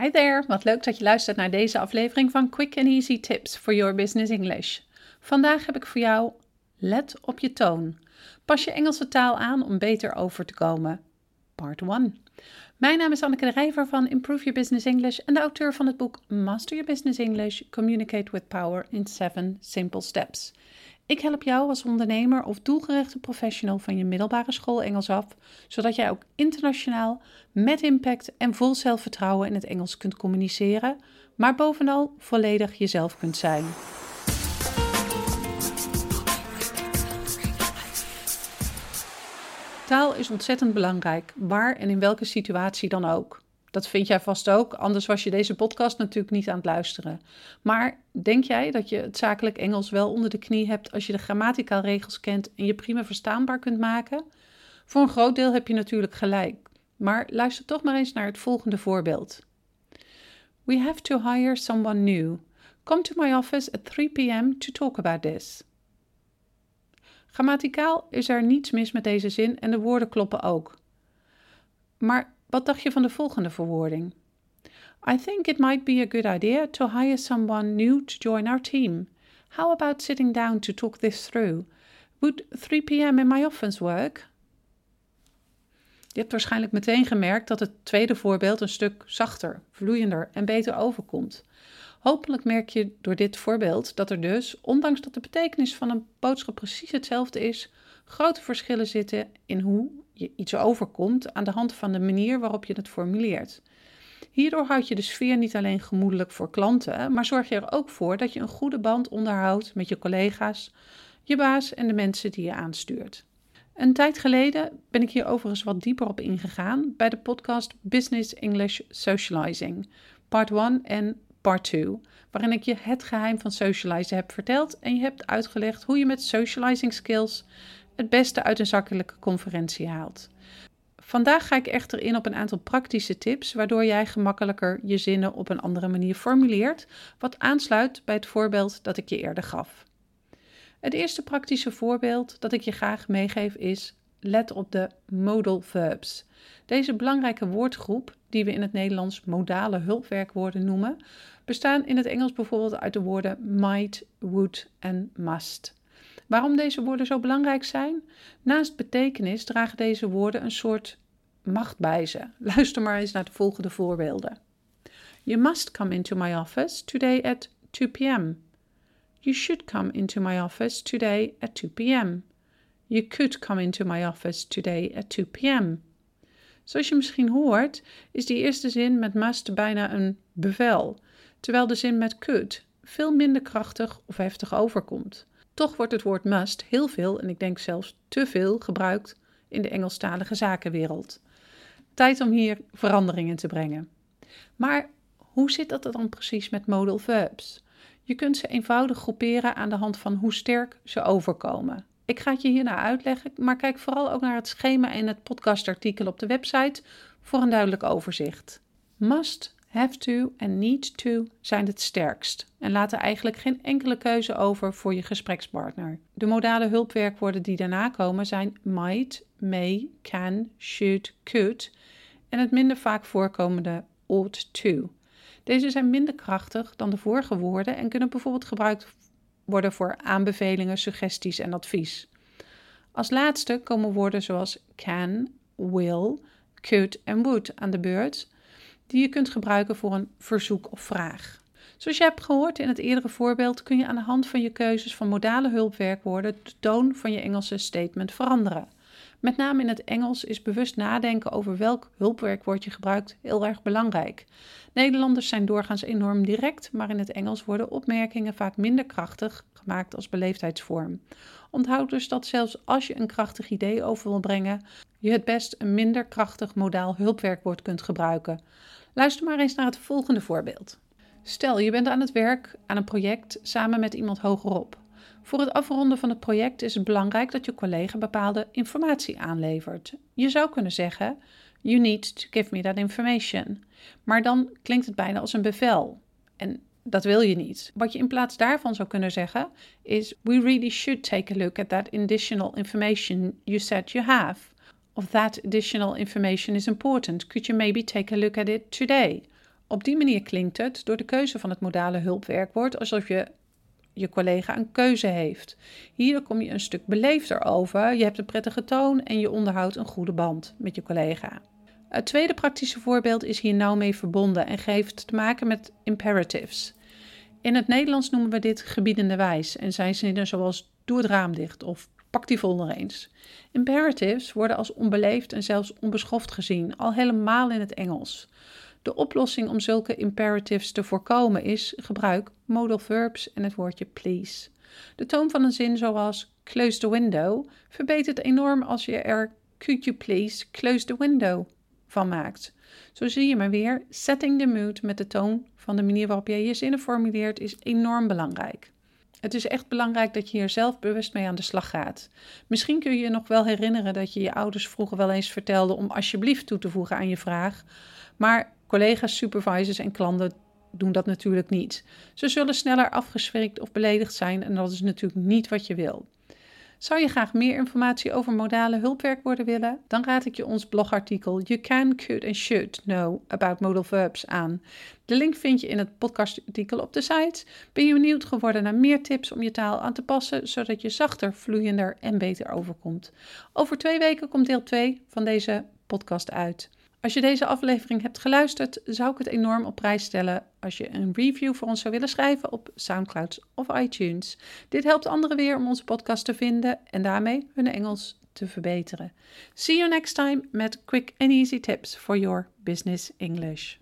Hi there, wat leuk dat je luistert naar deze aflevering van Quick and Easy Tips for Your Business English. Vandaag heb ik voor jou Let op je toon. Pas je Engelse taal aan om beter over te komen. Part 1. Mijn naam is Anneke de Rijver van Improve Your Business English en de auteur van het boek Master Your Business English: Communicate with Power in 7 Simple Steps. Ik help jou als ondernemer of doelgerichte professional van je middelbare school Engels af, zodat jij ook internationaal met impact en vol zelfvertrouwen in het Engels kunt communiceren, maar bovenal volledig jezelf kunt zijn. Taal is ontzettend belangrijk, waar en in welke situatie dan ook. Dat vind jij vast ook, anders was je deze podcast natuurlijk niet aan het luisteren. Maar denk jij dat je het zakelijk Engels wel onder de knie hebt als je de grammaticaalregels kent en je prima verstaanbaar kunt maken? Voor een groot deel heb je natuurlijk gelijk. Maar luister toch maar eens naar het volgende voorbeeld. We have to hire someone new. Come to my office at 3 p.m. to talk about this. Grammaticaal is er niets mis met deze zin en de woorden kloppen ook. Maar wat dacht je van de volgende verwoording? I think it might be a good idea to hire someone new to join our team. How about sitting down to talk this through? Would 3 p.m. in my office work? Je hebt waarschijnlijk meteen gemerkt dat het tweede voorbeeld een stuk zachter, vloeiender en beter overkomt. Hopelijk merk je door dit voorbeeld dat er dus, ondanks dat de betekenis van een boodschap precies hetzelfde is, grote verschillen zitten in hoe je iets overkomt aan de hand van de manier waarop je het formuleert. Hierdoor houd je de sfeer niet alleen gemoedelijk voor klanten, maar zorg je er ook voor dat je een goede band onderhoudt met je collega's, je baas en de mensen die je aanstuurt. Een tijd geleden ben ik hier overigens wat dieper op ingegaan bij de podcast Business English Socializing, part 1 en part 2, waarin ik je het geheim van socializen heb verteld en je hebt uitgelegd hoe je met socializing skills het beste uit een zakelijke conferentie haalt. Vandaag ga ik echter in op een aantal praktische tips, waardoor jij gemakkelijker je zinnen op een andere manier formuleert, wat aansluit bij het voorbeeld dat ik je eerder gaf. Het eerste praktische voorbeeld dat ik je graag meegeef is: let op de modal verbs. Deze belangrijke woordgroep, die we in het Nederlands modale hulpwerkwoorden noemen, bestaan in het Engels bijvoorbeeld uit de woorden might, would en must. Waarom deze woorden zo belangrijk zijn? Naast betekenis dragen deze woorden een soort macht bij ze. Luister maar eens naar de volgende voorbeelden. You must come into my office today at 2 p.m. You should come into my office today at 2 p.m. You could come into my office today at 2 p.m. Zoals je misschien hoort, is die eerste zin met must bijna een bevel, terwijl de zin met could veel minder krachtig of heftig overkomt. Toch wordt het woord must heel veel, en ik denk zelfs te veel, gebruikt in de Engelstalige zakenwereld. Tijd om hier veranderingen te brengen. Maar hoe zit dat dan precies met modal verbs? Je kunt ze eenvoudig groeperen aan de hand van hoe sterk ze overkomen. Ik ga het je hierna uitleggen, maar kijk vooral ook naar het schema in het podcastartikel op de website voor een duidelijk overzicht. Must have to en need to zijn het sterkst en laten eigenlijk geen enkele keuze over voor je gesprekspartner. De modale hulpwerkwoorden die daarna komen zijn might, may, can, should, could en het minder vaak voorkomende ought to. Deze zijn minder krachtig dan de vorige woorden en kunnen bijvoorbeeld gebruikt worden voor aanbevelingen, suggesties en advies. Als laatste komen woorden zoals can, will, could en would aan de beurt die je kunt gebruiken voor een verzoek of vraag. Zoals je hebt gehoord in het eerdere voorbeeld, kun je aan de hand van je keuzes van modale hulpwerkwoorden de toon van je Engelse statement veranderen. Met name in het Engels is bewust nadenken over welk hulpwerkwoord je gebruikt heel erg belangrijk. Nederlanders zijn doorgaans enorm direct, maar in het Engels worden opmerkingen vaak minder krachtig gemaakt als beleefdheidsvorm. Onthoud dus dat zelfs als je een krachtig idee over wil brengen, je het best een minder krachtig modaal hulpwerkwoord kunt gebruiken. Luister maar eens naar het volgende voorbeeld. Stel, je bent aan het werk aan een project samen met iemand hogerop. Voor het afronden van het project is het belangrijk dat je collega bepaalde informatie aanlevert. Je zou kunnen zeggen: You need to give me that information. Maar dan klinkt het bijna als een bevel. En dat wil je niet. Wat je in plaats daarvan zou kunnen zeggen is: We really should take a look at that additional information you said you have. Of that additional information is important. Could you maybe take a look at it today? Op die manier klinkt het door de keuze van het modale hulpwerkwoord alsof je je collega een keuze heeft. Hier kom je een stuk beleefder over, je hebt een prettige toon en je onderhoudt een goede band met je collega. Het tweede praktische voorbeeld is hier nauw mee verbonden en geeft te maken met imperatives. In het Nederlands noemen we dit gebiedende wijs en zijn zinnen zoals doe het raam dicht of pak die eens. Imperatives worden als onbeleefd en zelfs onbeschoft gezien, al helemaal in het Engels. De oplossing om zulke imperatives te voorkomen is gebruik modal verbs en het woordje please. De toon van een zin zoals close the window verbetert enorm als je er could you please close the window van maakt. Zo zie je maar weer, setting the mood met de toon van de manier waarop jij je zinnen formuleert is enorm belangrijk. Het is echt belangrijk dat je hier zelf bewust mee aan de slag gaat. Misschien kun je je nog wel herinneren dat je je ouders vroeger wel eens vertelde om alsjeblieft toe te voegen aan je vraag. Maar collega's, supervisors en klanten doen dat natuurlijk niet. Ze zullen sneller afgeschrikt of beledigd zijn en dat is natuurlijk niet wat je wil. Zou je graag meer informatie over modale hulpwerkwoorden willen? Dan raad ik je ons blogartikel You Can, Could and Should Know About Modal Verbs aan. De link vind je in het podcastartikel op de site. Ben je benieuwd geworden naar meer tips om je taal aan te passen, zodat je zachter, vloeiender en beter overkomt? Over twee weken komt deel 2 van deze podcast uit. Als je deze aflevering hebt geluisterd, zou ik het enorm op prijs stellen als je een review voor ons zou willen schrijven op SoundCloud of iTunes. Dit helpt anderen weer om onze podcast te vinden en daarmee hun Engels te verbeteren. See you next time met quick and easy tips for your business English.